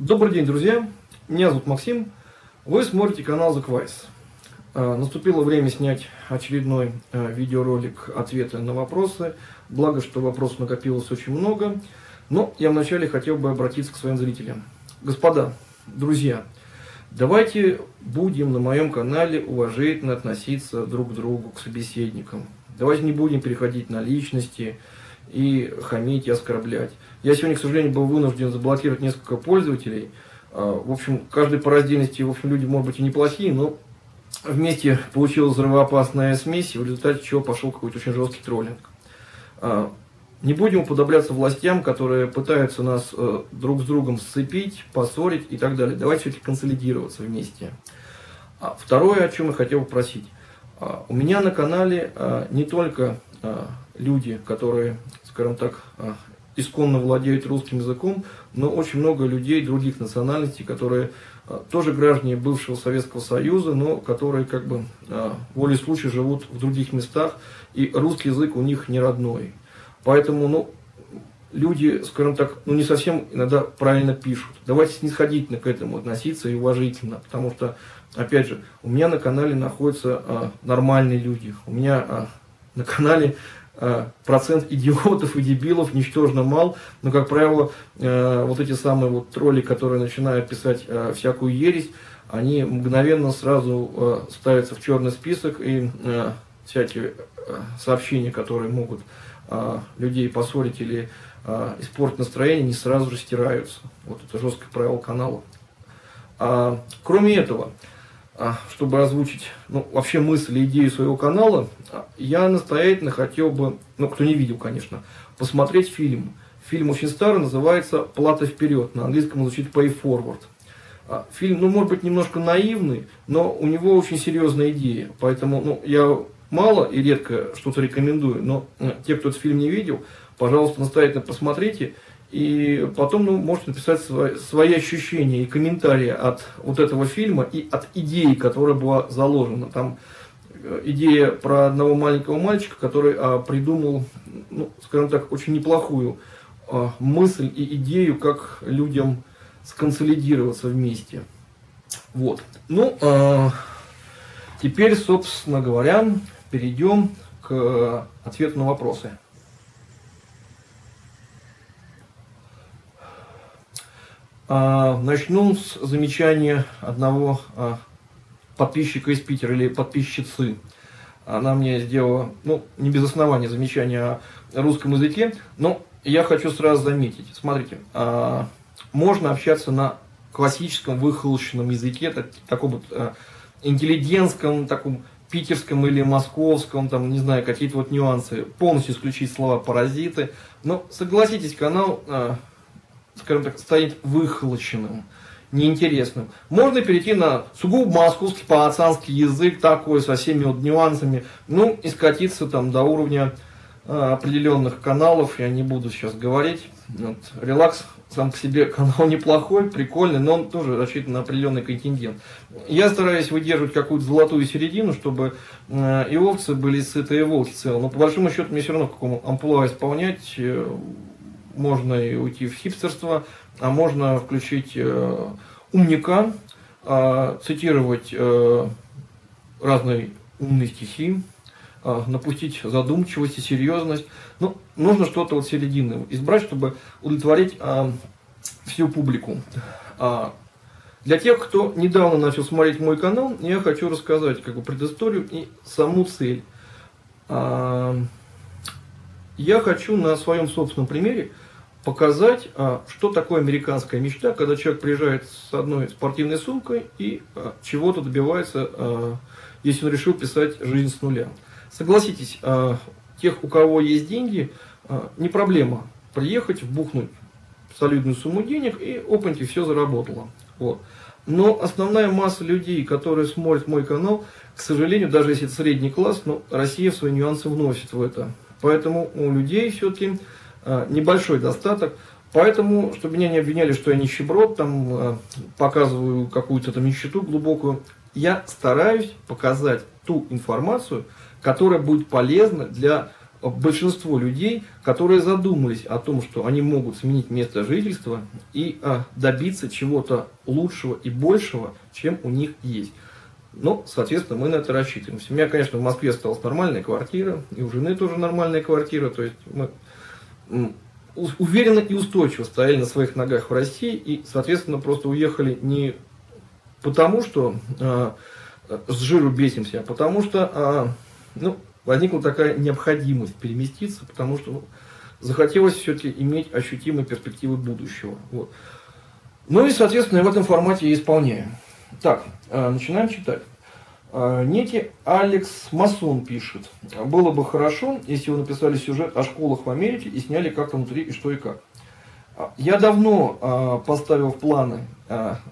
Добрый день, друзья! Меня зовут Максим. Вы смотрите канал. А, наступило время снять очередной а, видеоролик ответы на вопросы. Благо, что вопросов накопилось очень много. Но я вначале хотел бы обратиться к своим зрителям. Господа, друзья, давайте будем на моем канале уважительно относиться друг к другу, к собеседникам. Давайте не будем переходить на личности и хамить и оскорблять. Я сегодня, к сожалению, был вынужден заблокировать несколько пользователей. А, в общем, каждый по раздельности, в общем, люди, может быть, и неплохие, но вместе получилась взрывоопасная смесь, в результате чего пошел какой-то очень жесткий троллинг. А, не будем уподобляться властям, которые пытаются нас э, друг с другом сцепить, поссорить и так далее. Давайте все-таки консолидироваться вместе. А второе, о чем я хотел попросить. У меня на канале не только люди, которые, скажем так, исконно владеют русским языком, но очень много людей других национальностей, которые а, тоже граждане бывшего Советского Союза, но которые как бы а, волей случая живут в других местах, и русский язык у них не родной. Поэтому, ну, люди, скажем так, ну не совсем иногда правильно пишут. Давайте снисходительно к этому относиться и уважительно, потому что, опять же, у меня на канале находятся а, нормальные люди. У меня а, на канале процент идиотов и дебилов ничтожно мал, но, как правило, э, вот эти самые вот тролли, которые начинают писать э, всякую ересь, они мгновенно сразу ставятся в черный список, и всякие сообщения, которые могут людей поссорить или испортить настроение, не сразу же стираются. Вот это жесткое правило канала. А, кроме этого, чтобы озвучить ну, вообще мысль и идею своего канала, я настоятельно хотел бы, ну, кто не видел, конечно, посмотреть фильм. Фильм очень старый, называется «Плата вперед», на английском звучит «Pay Forward». А, фильм, ну, может быть, немножко наивный, но у него очень серьезная идея. Поэтому, ну, я мало и редко что-то рекомендую, но э, те, кто этот фильм не видел, пожалуйста, настоятельно посмотрите – и потом ну, можете написать свои, свои ощущения и комментарии от вот этого фильма и от идеи, которая была заложена. Там э, идея про одного маленького мальчика, который а, придумал, ну, скажем так, очень неплохую а, мысль и идею, как людям сконсолидироваться вместе. Вот. Ну, а, теперь, собственно говоря, перейдем к ответу на вопросы. Начну с замечания одного а, подписчика из Питера или подписчицы. Она мне сделала, ну, не без основания замечание о русском языке, но я хочу сразу заметить. Смотрите, а, можно общаться на классическом выхолощенном языке, так, таком вот интеллигентском, таком питерском или московском, там, не знаю, какие-то вот нюансы, полностью исключить слова паразиты. Но согласитесь, канал скажем так, станет выхолощенным, неинтересным. Можно перейти на сугубо московский пацанский язык, такой, со всеми вот нюансами, ну, и скатиться там до уровня э, определенных каналов, я не буду сейчас говорить. Вот, релакс сам по себе канал неплохой, прикольный, но он тоже рассчитан на определенный контингент. Я стараюсь выдерживать какую-то золотую середину, чтобы э, и овцы были сытые, и волки целы. Но по большому счету мне все равно в каком амплуа исполнять. Э, можно и уйти в хипстерство, а можно включить э, умника, э, цитировать э, разные умные стихи, э, напустить задумчивость и серьезность. Ну, нужно что-то вот середины избрать, чтобы удовлетворить э, всю публику. А, для тех, кто недавно начал смотреть мой канал, я хочу рассказать как бы предысторию и саму цель. А, я хочу на своем собственном примере показать, а, что такое американская мечта, когда человек приезжает с одной спортивной сумкой и а, чего-то добивается, а, если он решил писать жизнь с нуля. Согласитесь, тех, у кого есть деньги, не проблема приехать, вбухнуть солидную сумму денег и опаньки, все заработало. Вот. Но основная масса людей, которые смотрят мой канал, к сожалению, даже если это средний класс, но Россия свои нюансы вносит в это. Поэтому у людей все-таки небольшой достаток. Поэтому, чтобы меня не обвиняли, что я нищеброд, там, э, показываю какую-то там нищету глубокую, я стараюсь показать ту информацию, которая будет полезна для большинство людей, которые задумались о том, что они могут сменить место жительства и а, добиться чего-то лучшего и большего, чем у них есть. Ну, соответственно, мы на это рассчитываем. У меня, конечно, в Москве осталась нормальная квартира, и у жены тоже нормальная квартира, то есть мы уверенно и устойчиво стояли на своих ногах в России, и, соответственно, просто уехали не потому, что э, с жиру бесимся, а потому что э, ну, возникла такая необходимость переместиться, потому что захотелось все-таки иметь ощутимые перспективы будущего. Вот. Ну и, соответственно, в этом формате я исполняю. Так, э, начинаем читать. Э, некий Алекс Масон пишет. Было бы хорошо, если вы написали сюжет о школах в Америке и сняли как там внутри и что и как. Я давно э, поставил в планы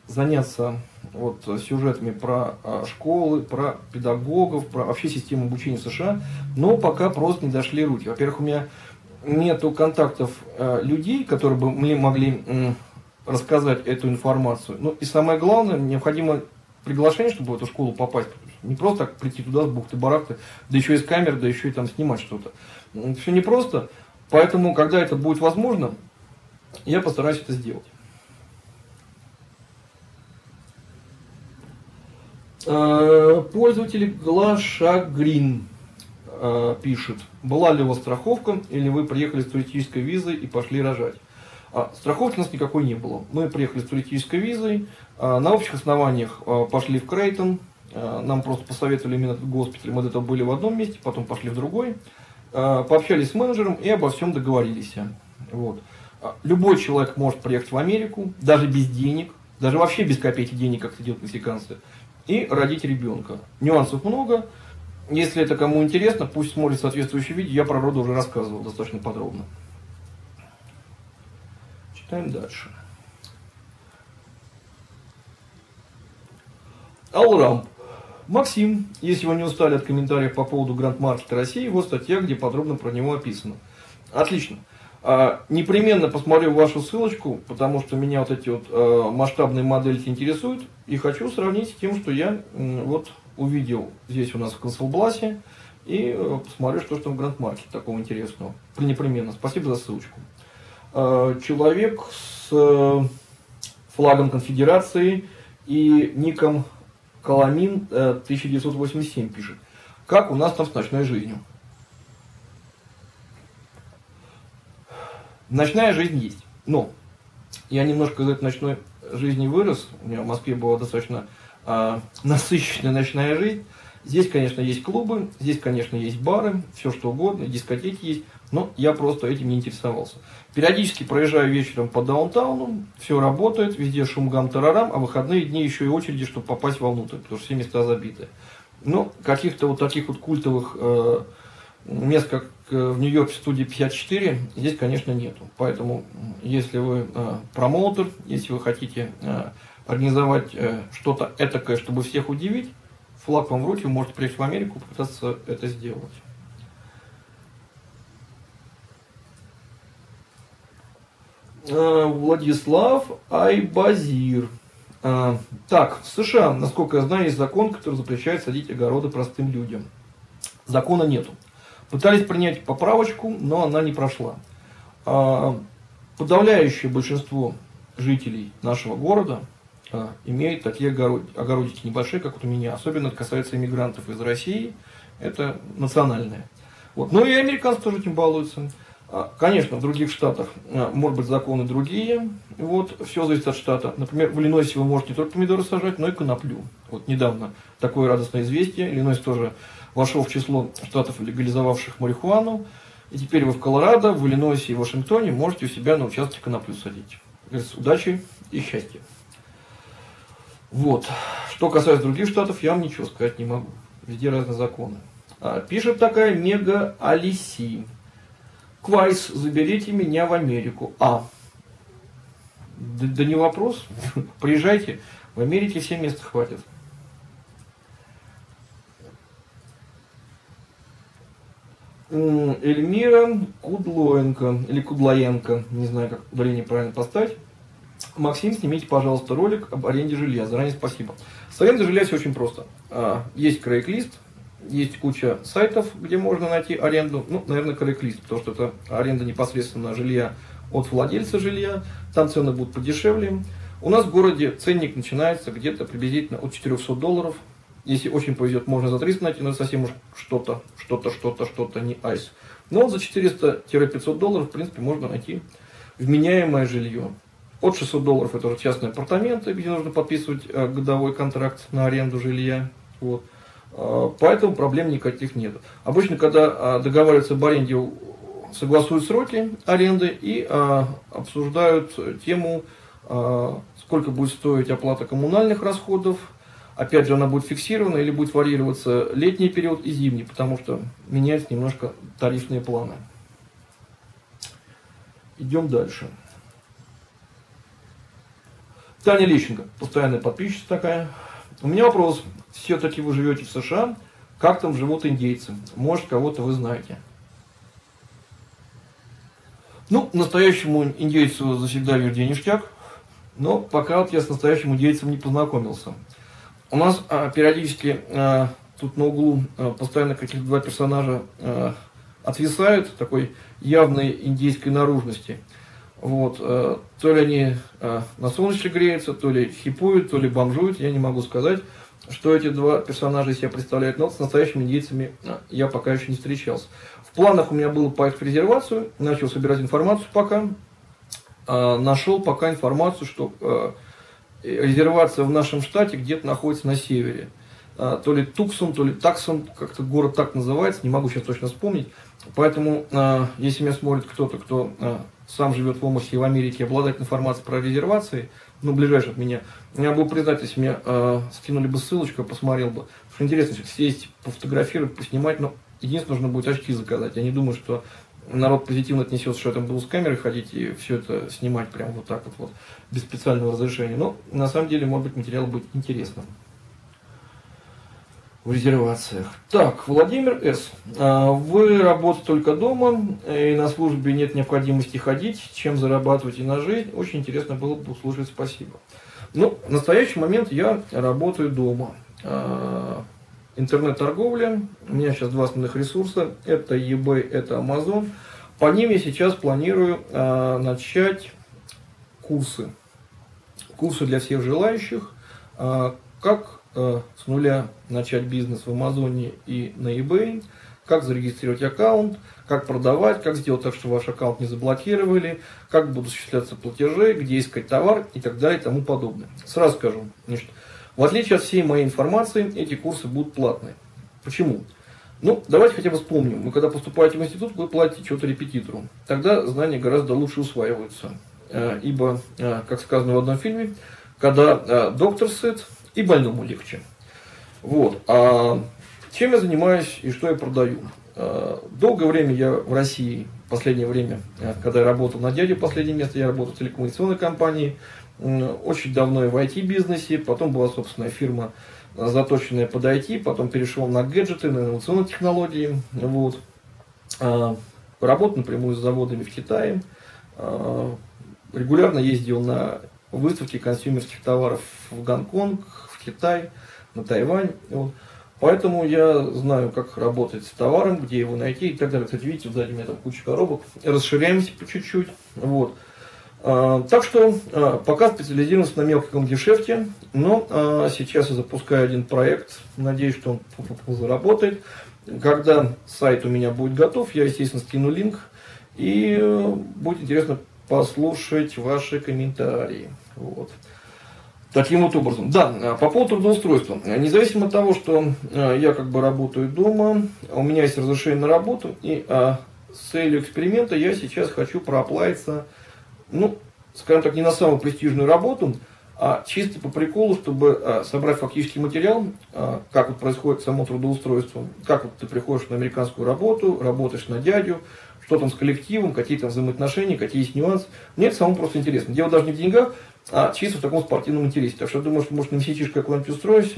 заняться вот, сюжетами про школы, про педагогов, про вообще систему обучения США, но пока просто не дошли руки. Во-первых, у меня нету контактов людей, которые бы мне могли рассказать эту информацию. Ну и самое главное, необходимо приглашение, чтобы в эту школу попасть. Не просто так прийти туда с бухты-барахты, да еще и с камер, да еще и там снимать что-то. Все непросто. Поэтому, когда это будет возможно, я постараюсь это сделать. Э, пользователь Глаша Грин э, пишет, была ли у вас страховка, или вы приехали с туристической визой и пошли рожать. А, страховки у нас никакой не было. Мы приехали с туристической визой, а, на общих основаниях а, пошли в Крейтон, нам просто посоветовали именно этот госпиталь, мы до этого были в одном месте, потом пошли в другой, а, пообщались с менеджером и обо всем договорились. Вот. А, любой человек может приехать в Америку, даже без денег, даже вообще без копейки денег, как это делают мексиканцы, и родить ребенка. Нюансов много. Если это кому интересно, пусть смотрит соответствующее видео. Я про роды уже рассказывал достаточно подробно. Читаем дальше. Алрамп. Максим, если вы не устали от комментариев по поводу Гранд Маркета России, его статья, где подробно про него описано. Отлично. А, непременно посмотрю вашу ссылочку, потому что меня вот эти вот а, масштабные модели интересуют. И хочу сравнить с тем, что я вот увидел здесь у нас в консулбласе. И а, посмотрю, что там в Гранд Маркете такого интересного. Непременно. Спасибо за ссылочку. Э, человек с э, флагом конфедерации и ником Коломин 1987 э, пишет. Как у нас там с ночной жизнью? Ночная жизнь есть. Но я немножко из этой ночной жизни вырос. У меня в Москве была достаточно э, насыщенная ночная жизнь. Здесь, конечно, есть клубы, здесь, конечно, есть бары, все что угодно, дискотеки есть. Но я просто этим не интересовался. Периодически проезжаю вечером по даунтауну, все работает, везде шум гам тарарам, а выходные дни еще и очереди, чтобы попасть вовнутрь, потому что все места забиты. Но каких-то вот таких вот культовых э, мест, как э, в Нью-Йорке студии 54, здесь, конечно, нету. Поэтому, если вы э, промоутер, если вы хотите э, организовать э, что-то этакое, чтобы всех удивить, флаг вам в руки, вы можете приехать в Америку, попытаться это сделать. Владислав Айбазир. Э, так, в США, насколько я знаю, есть закон, который запрещает садить огороды простым людям. Закона нету. Пытались принять поправочку, но она не прошла. Э, подавляющее большинство жителей нашего города имеют такие огородики небольшие, как вот у меня. Особенно это касается иммигрантов из России. Это национальное. Вот. Ну и американцы тоже этим балуются. А, конечно, в других штатах, а, может быть, законы другие. Вот, все зависит от штата. Например, в Иллинойсе вы можете не только помидоры сажать, но и коноплю. Вот недавно такое радостное известие. Иллинойс тоже вошел в число штатов, легализовавших марихуану. И теперь вы в Колорадо, в Иллинойсе и в Вашингтоне можете у себя на участке коноплю садить. Удачи и счастья. Вот. Что касается других штатов, я вам ничего сказать не могу. Везде разные законы. А, пишет такая Мега Алиси. Квайс, заберите меня в Америку. А, да, да не вопрос, приезжайте, в Америке все места хватит. Эльмира Кудлоенко, или Кудлоенко, не знаю, как ударение правильно поставить. Максим, снимите, пожалуйста, ролик об аренде жилья. Заранее спасибо. С арендой жилья все очень просто. А, есть Craigslist, есть куча сайтов, где можно найти аренду. Ну, наверное, Craigslist, потому что это аренда непосредственно жилья от владельца жилья. Там цены будут подешевле. У нас в городе ценник начинается где-то приблизительно от 400 долларов. Если очень повезет, можно за 300 найти, но это совсем уж что-то, что-то, что-то, что-то, не айс. Но вот за 400-500 долларов, в принципе, можно найти вменяемое жилье. От 600 долларов это уже частные апартаменты, где нужно подписывать э, годовой контракт на аренду жилья. Вот. А, поэтому проблем никаких нет. Обычно, когда а, договариваются об аренде, согласуют сроки аренды и а, обсуждают тему, сколько будет стоить оплата коммунальных расходов. Опять же, она будет фиксирована или будет варьироваться летний период и зимний, потому что меняются немножко тарифные планы. Идем дальше. Таня Лещенко, постоянная подписчица такая. У меня вопрос. Все-таки вы живете в США. Как там живут индейцы? Может, кого-то вы знаете? Ну, настоящему индейцу завсегда везде ништяк. Но пока вот я с настоящим индейцем не познакомился. У нас а, периодически а, тут на углу а, постоянно каких-то два персонажа а, отвисают такой явной индейской наружности. Вот, э, то ли они э, на солнышке греются, то ли хипуют, то ли бомжуют, я не могу сказать, что эти два персонажа из себя представляют, но с настоящими индейцами э, я пока еще не встречался. В планах у меня было поехать в резервацию, начал собирать информацию пока, нашел пока информацию, что резервация в нашем штате где-то находится на севере. То ли Туксон, то ли Таксон, как-то город так называется, не могу сейчас точно вспомнить. Поэтому, если меня смотрит кто-то, кто сам живет в Омасе и в Америке, обладает информацией про резервации, ну, ближайших от меня, я был признать, если мне э, скинули бы ссылочку, я посмотрел бы. Что интересно сесть, пофотографировать, поснимать, но единственное, нужно будет очки заказать. Я не думаю, что народ позитивно отнесется, что я там буду с камерой ходить и все это снимать прям вот так вот, вот без специального разрешения. Но на самом деле, может быть, материал будет интересным в резервациях. Так, Владимир С. А, вы работаете только дома, и на службе нет необходимости ходить, чем зарабатывать и на жизнь. Очень интересно было бы услышать спасибо. Ну, в настоящий момент я работаю дома. А, интернет-торговля. У меня сейчас два основных ресурса. Это eBay, это Amazon. По ним я сейчас планирую а, начать курсы. Курсы для всех желающих. Как Э, с нуля начать бизнес в Амазоне и на eBay, как зарегистрировать аккаунт, как продавать, как сделать так, чтобы ваш аккаунт не заблокировали, как будут осуществляться платежи, где искать товар и так далее и тому подобное. Сразу скажу, значит, в отличие от всей моей информации, эти курсы будут платные. Почему? Ну, давайте хотя бы вспомним. Вы когда поступаете в институт, вы платите что-то репетитору. Тогда знания гораздо лучше усваиваются. Э, ибо, э, как сказано в одном фильме, когда доктор сыт, и больному легче. Вот. А чем я занимаюсь и что я продаю? А, долгое время я в России, последнее время, а, когда я работал на дяде, последнее место, я работал в телекоммуникационной компании, очень давно и в IT-бизнесе, потом была собственная фирма, заточенная под IT, потом перешел на гаджеты, на инновационные технологии. Вот. А, работал напрямую с заводами в Китае, регулярно ездил на выставки консюмерских товаров в Гонконг, Китай, на Тайвань. Вот. Поэтому я знаю, как работать с товаром, где его найти и так далее. Кстати, видите, сзади у меня там куча коробок. Расширяемся по чуть-чуть. Вот. А, так что а, пока специализируемся на мелком дешевке, но а, сейчас я запускаю один проект. Надеюсь, что он заработает. Когда сайт у меня будет готов, я, естественно, скину линк. И э, будет интересно послушать ваши комментарии. Вот. Таким вот образом. Да, а по поводу трудоустройства. Независимо от того, что а, я как бы работаю дома, у меня есть разрешение на работу, и а, с целью эксперимента я сейчас хочу прооплавиться, ну, скажем так, не на самую престижную работу, а чисто по приколу, чтобы собрать фактический материал, как вот происходит само трудоустройство, как вот ты приходишь на американскую работу, работаешь на дядю, что там с коллективом, какие там взаимоотношения, какие есть нюансы. Мне это самому просто интересно. Дело даже не в деньгах, а чисто в таком спортивном интересе. Так что я думаю, что может на месячишко какой-нибудь устроюсь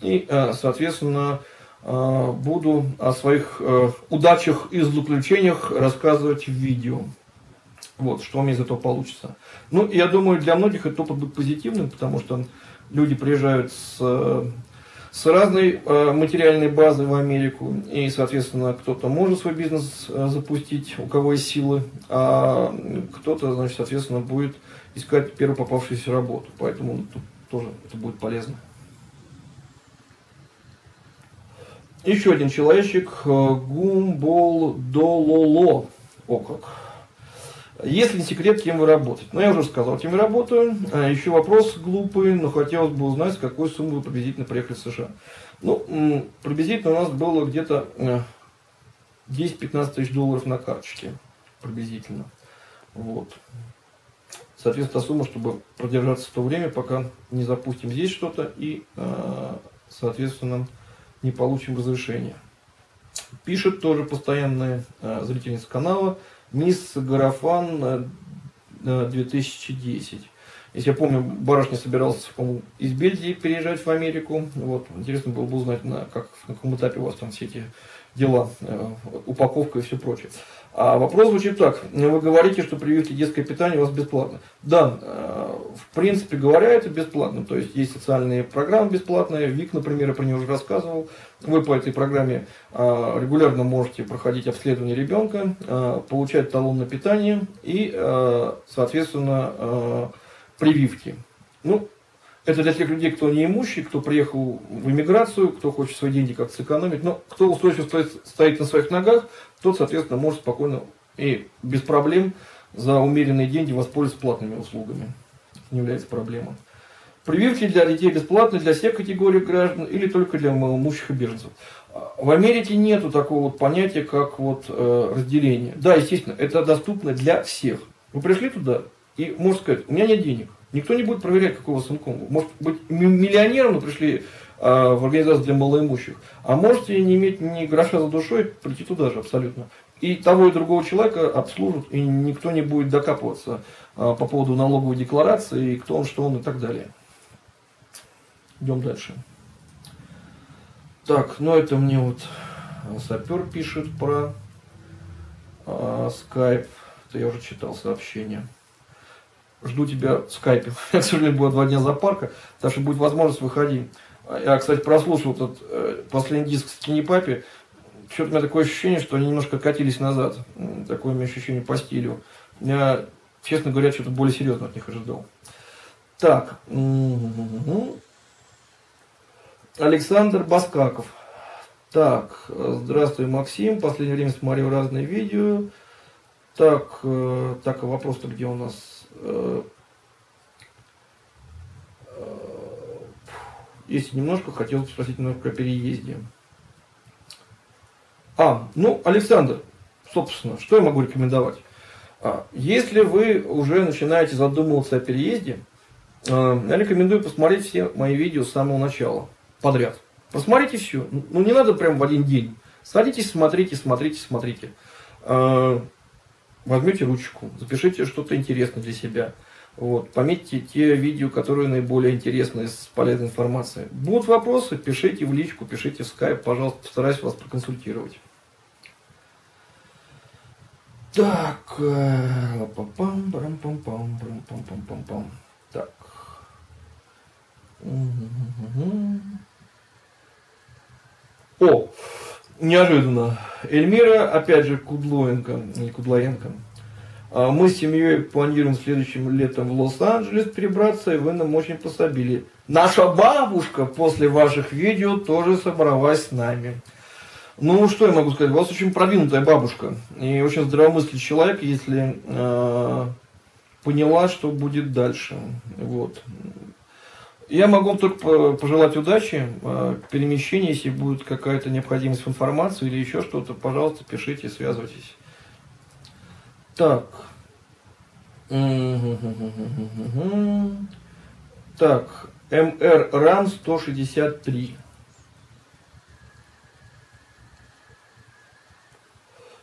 и, э, соответственно, э, буду о своих э, удачах и злоключениях рассказывать в видео. Вот, что у меня из этого получится. Ну, я думаю, для многих этот опыт будет позитивным, потому что люди приезжают с с разной материальной базой в Америку. И, соответственно, кто-то может свой бизнес запустить, у кого есть силы, а кто-то, значит, соответственно, будет искать первую попавшуюся работу. Поэтому тут тоже это будет полезно. Еще один человечек, э, Гумбол Дололо. Как. Если не секрет, кем вы работаете? Ну, я уже сказал, кем я работаю. А еще вопрос глупый, но хотелось бы узнать, с какой суммы вы приблизительно приехали в США. Ну, приблизительно у нас было где-то 10-15 э, тысяч долларов на карточке. Приблизительно. Вот. Соответственно, сумма, чтобы продержаться в то время, пока не запустим здесь что-то и, э, соответственно, не получим разрешение. Пишет тоже постоянная э, зрительница канала Мисс Гарафан 2010. Э, Если я помню, барышня собиралась из Бельгии переезжать в Америку. Вот, интересно было бы узнать, на, как, на каком этапе у вас там все эти дела, упаковка и все прочее. А вопрос звучит так. Вы говорите, что прививки детское питание у вас бесплатно. Да, э, в принципе говоря, это бесплатно. То есть есть социальные программы бесплатные. ВИК, например, я про нее уже рассказывал. Вы по этой программе э, регулярно можете проходить обследование ребенка, э, получать талон на питание и, соответственно, прививки. Ну, это для тех людей, кто не имущий, кто приехал в эмиграцию, кто хочет свои деньги как-то сэкономить. Но кто устойчиво стоит, стоит на своих ногах, тот, соответственно, может спокойно и без проблем за умеренные деньги воспользоваться платными услугами. Не является проблемой. Прививки для детей бесплатны для всех категорий граждан или только для малоимущих и беженцев. В Америке нету такого вот понятия, как вот э, разделение. Да, естественно, это доступно для всех. Вы пришли туда и можете сказать, у меня нет денег. Никто не будет проверять, вас инком. Может быть, миллионером, но пришли в организацию для малоимущих. А можете не иметь ни гроша за душой, прийти туда же абсолютно. И того и другого человека обслужат, и никто не будет докапываться а, по поводу налоговой декларации, кто он, что он и так далее. Идем дальше. Так, ну это мне вот сапер пишет про э, скайп. Это я уже читал сообщение. Жду тебя в скайпе. Я, к сожалению, было два дня за парка, так что будет возможность выходить. Я, кстати, прослушал этот э, последний диск с Тини Папи. Что-то у меня такое ощущение, что они немножко катились назад. Такое у меня ощущение по стилю. Я, честно говоря, что-то более серьезно от них ожидал. Так. Александр Баскаков. Так, здравствуй, Максим. Последнее время смотрел разные видео. Так, э, так, а вопрос-то где у нас? Если немножко, хотел спросить немножко о переезде. А, ну, Александр, собственно, что я могу рекомендовать? А, если вы уже начинаете задумываться о переезде, а, я рекомендую посмотреть все мои видео с самого начала, подряд. Посмотрите все. Ну, не надо прям в один день. Садитесь, смотрите, смотрите, смотрите. А, возьмете ручку, запишите что-то интересное для себя. Вот, пометьте те видео, которые наиболее интересны с полезной информацией. Будут вопросы, пишите в личку, пишите в скайп, пожалуйста, постараюсь вас проконсультировать. Так, э, пам пам пам пам пам пам пам пам пам Так. О, неожиданно. Эльмира, опять же, Кудлоенко, не Кудлоенко, мы с семьей планируем следующим летом в Лос-Анджелес перебраться, и вы нам очень пособили. Наша бабушка после ваших видео тоже собралась с нами. Ну, что я могу сказать? У вас очень продвинутая бабушка. И очень здравомыслящий человек, если э, поняла, что будет дальше. Вот. Я могу только пожелать удачи, э, перемещения, если будет какая-то необходимость в информации или еще что-то, пожалуйста, пишите, связывайтесь. Так. Так, МР РАН 163.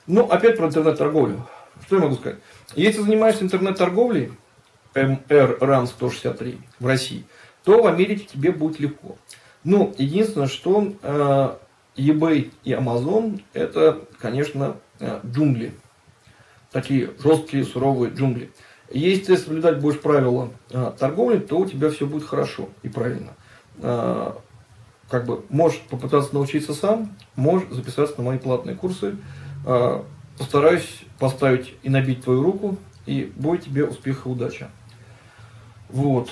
Ну, опять про интернет-торговлю. Что я могу сказать? Если занимаешься интернет-торговлей, МР РАН 163 в России, то в Америке тебе будет легко. Ну, единственное, что э, eBay и Amazon это, конечно, э, джунгли такие жесткие, суровые джунгли. Если ты соблюдать будешь правила а, торговли, то у тебя все будет хорошо и правильно. А, как бы можешь попытаться научиться сам, можешь записаться на мои платные курсы. Э, постараюсь поставить и набить твою руку, и будет тебе успеха и удача. Вот.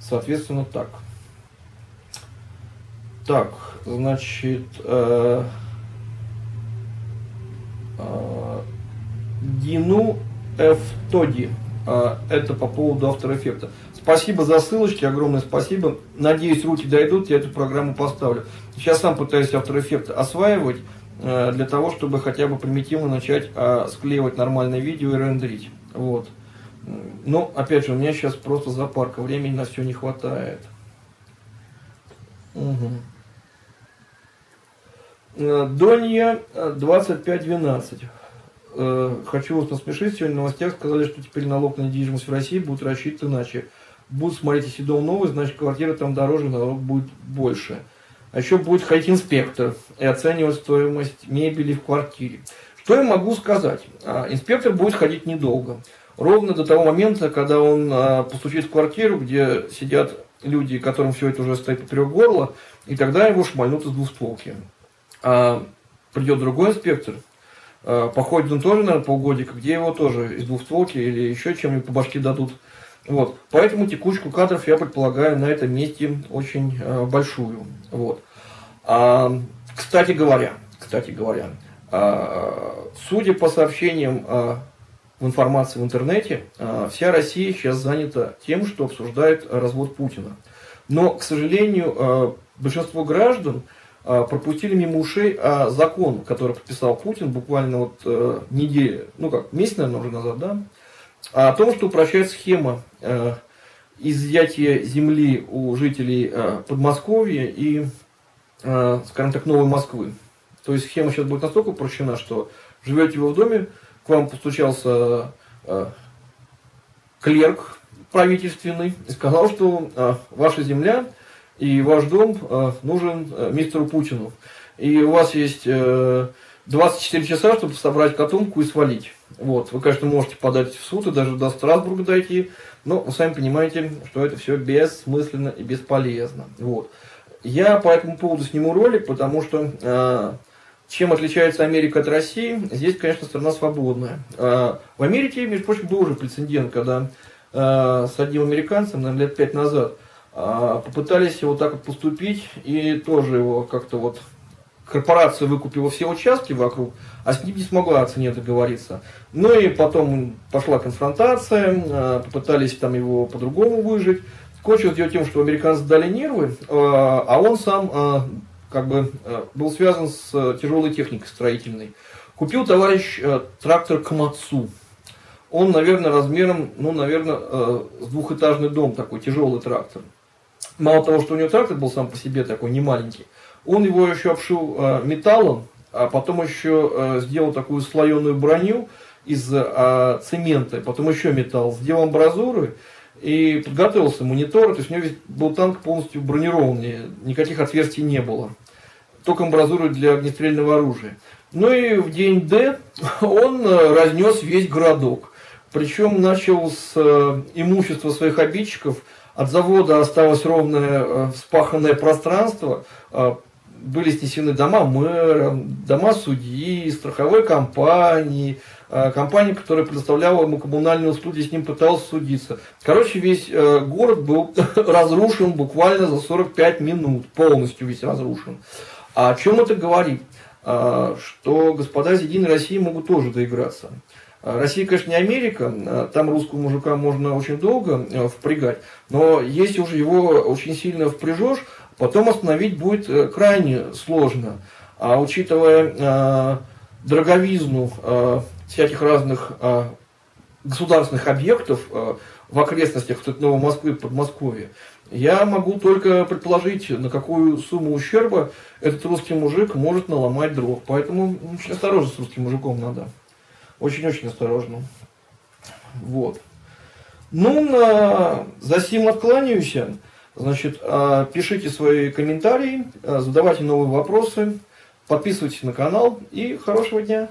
Соответственно, так. Так, значит, Дину F. Тоди. Э, это по поводу After Effects. Спасибо за ссылочки, огромное спасибо. Надеюсь, руки дойдут, я эту программу поставлю. Сейчас сам пытаюсь After Effects осваивать, э, для того, чтобы хотя бы примитивно начать э, склеивать нормальное видео и рендерить. Вот. Но, опять же, у меня сейчас просто запарка, времени на все не хватает. Угу. Донья 2512. Э, хочу вас насмешить. Сегодня в новостях сказали, что теперь налог на недвижимость в России будет рассчитан иначе. Будут смотреть, если дом новый, значит квартира там дороже, налог будет больше. А еще будет ходить инспектор и оценивать стоимость мебели в квартире. Что я могу сказать? А, инспектор будет ходить недолго. Ровно до того момента, когда он а, постучит в квартиру, где сидят люди, которым все это уже стоит поперек горла, и тогда его шмальнут из двустволки. А придет другой инспектор, а, походит он тоже, наверное, полгодика, где его тоже из двустволки или еще чем-нибудь по башке дадут. Вот. Поэтому текучку кадров я предполагаю на этом месте очень а, большую. Вот. А, кстати говоря, кстати говоря, а, судя по сообщениям в информации в интернете, вся Россия сейчас занята тем, что обсуждает развод Путина. Но, к сожалению, большинство граждан пропустили мимо ушей закон, который подписал Путин буквально вот э, неделю, ну как, месяц, наверное, уже назад, да, о том, что упрощает схема э, изъятия земли у жителей э, Подмосковья и, скажем так, Новой Москвы. То есть схема сейчас будет настолько упрощена, что живете вы в доме, к вам постучался клерк правительственный и сказал, что ваша земля и ваш дом э, нужен э, мистеру Путину. И у вас есть 24 э, часа, чтобы собрать котомку и свалить. Вот. Вы, конечно, можете подать в суд и даже до Страсбурга дойти, но вы сами понимаете, что это все бессмысленно и бесполезно. Вот. Я по этому поводу сниму ролик, потому что чем отличается Америка от России? Здесь, конечно, страна свободная. в Америке, между прочим, был уже прецедент, когда с одним американцем, наверное, лет пять назад, попытались его так вот поступить, и тоже его как-то вот корпорация выкупила все участки вокруг, а с ним не смогла о цене договориться. Ну и потом пошла конфронтация, а, попытались там его по-другому выжить. Кончилось дело тем, что американцы дали нервы, а, а он сам как бы был связан с тяжелой техникой строительной. Купил товарищ трактор Камацу. Он, наверное, размером, ну, наверное, с двухэтажный дом такой, тяжелый трактор мало того, что у него трактор был сам по себе такой немаленький, он его еще обшил э, металлом, а потом еще э, сделал такую слоеную броню из э, цемента, потом еще металл, сделал амбразуры и подготовился монитор, то есть у него был танк полностью бронированный, никаких отверстий не было, только амбразуры для огнестрельного оружия. Ну и в день Д он э, разнес весь городок, причем начал с э, имущества своих обидчиков – от завода осталось ровное э, вспаханное пространство, э, были снесены дома мэра, дома судьи, страховой компании, э, компания, которая предоставляла ему коммунальные услуги, с ним пыталась судиться. Короче, весь город был разрушен буквально за 45 минут, полностью весь разрушен. А о чем это говорит? Что господа из Единой России могут тоже доиграться. А, Россия, конечно, не Америка, а, там русского мужика можно очень долго э, впрягать, но если уже его очень сильно впряжешь, потом остановить будет э, крайне сложно. А учитывая э, дороговизну всяких разных государственных объектов в окрестностях Новой Москвы и Подмосковья, я могу только предположить, на какую сумму ущерба этот русский мужик может наломать дров. Поэтому очень осторожно с русским мужиком надо. Очень-очень осторожно. Вот. Ну, на... за сим откланяюсь. Значит, а, пишите свои комментарии, а, задавайте новые вопросы, подписывайтесь на канал и хорошего дня.